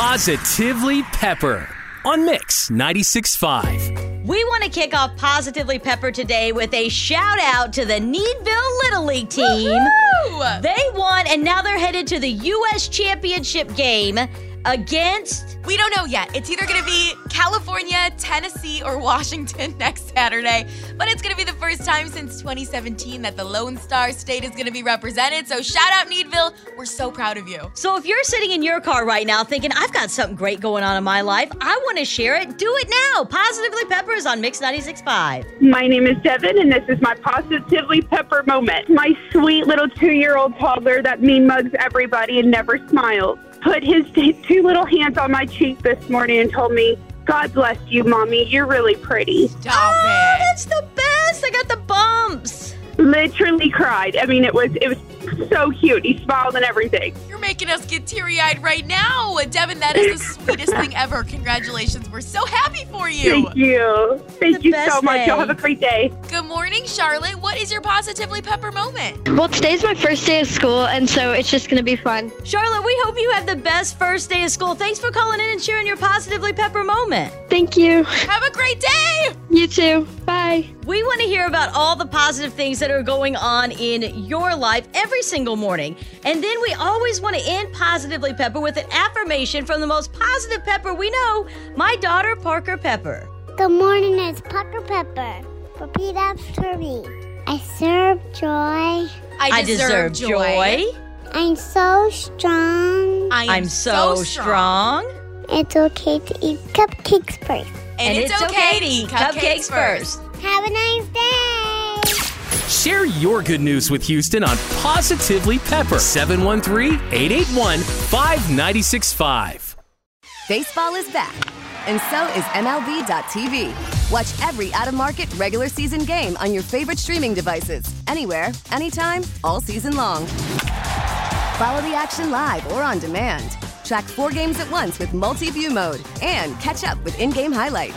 Positively Pepper on Mix 96.5. We want to kick off Positively Pepper today with a shout out to the Needville Little League team. Woo-hoo! They won, and now they're headed to the U.S. Championship game against. We don't know yet. It's either going to be California, Tennessee, or Washington next Saturday. But it's going to be the first time since 2017 that the Lone Star State is going to be represented. So shout out Needville. We're so proud of you. So if you're sitting in your car right now thinking, I've got something great going on in my life, I want to share it, do it now. Positively Peppers on Mix 96.5. My name is Devin, and this is my positively pepper moment. My sweet little two year old toddler that mean mugs everybody and never smiles put his t- two little hands on my cheek this morning and told me, God bless you, Mommy. You're really pretty. Stop Oh, it. that's the best. I got the bumps. Literally cried. I mean, it was it was so cute. He smiled and everything. You're making us get teary eyed right now. Devin, that is the sweetest thing ever. Congratulations. We're so happy for you. Thank you. Thank you so much. Y'all have a great day. Good morning, Charlotte. What is your positively pepper moment? Well, today's my first day of school, and so it's just going to be fun. Charlotte, we hope you have the best first day of school. Thanks for calling in and sharing your Positively Pepper moment. Thank you. Have a great day. You too. Bye. We want to hear about all the positive things that are going on in your life every single morning. And then we always want to end Positively Pepper with an affirmation from the most positive Pepper we know, my daughter, Parker Pepper. Good morning, it's Parker Pepper. Repeat after me. I serve joy. I deserve, joy. I'm so strong. I am I'm so strong. It's okay to eat cupcakes first. And, it's, okay to eat cupcakes first. Have a nice day. Share your good news with Houston on Positively Pepper 713 881 5965. Baseball is back, and so is MLB.tv. Watch every out of market regular season game on your favorite streaming devices, anywhere, anytime, all season long. Follow the action live or on demand. Track four games at once with multi view mode and catch up with in game highlights.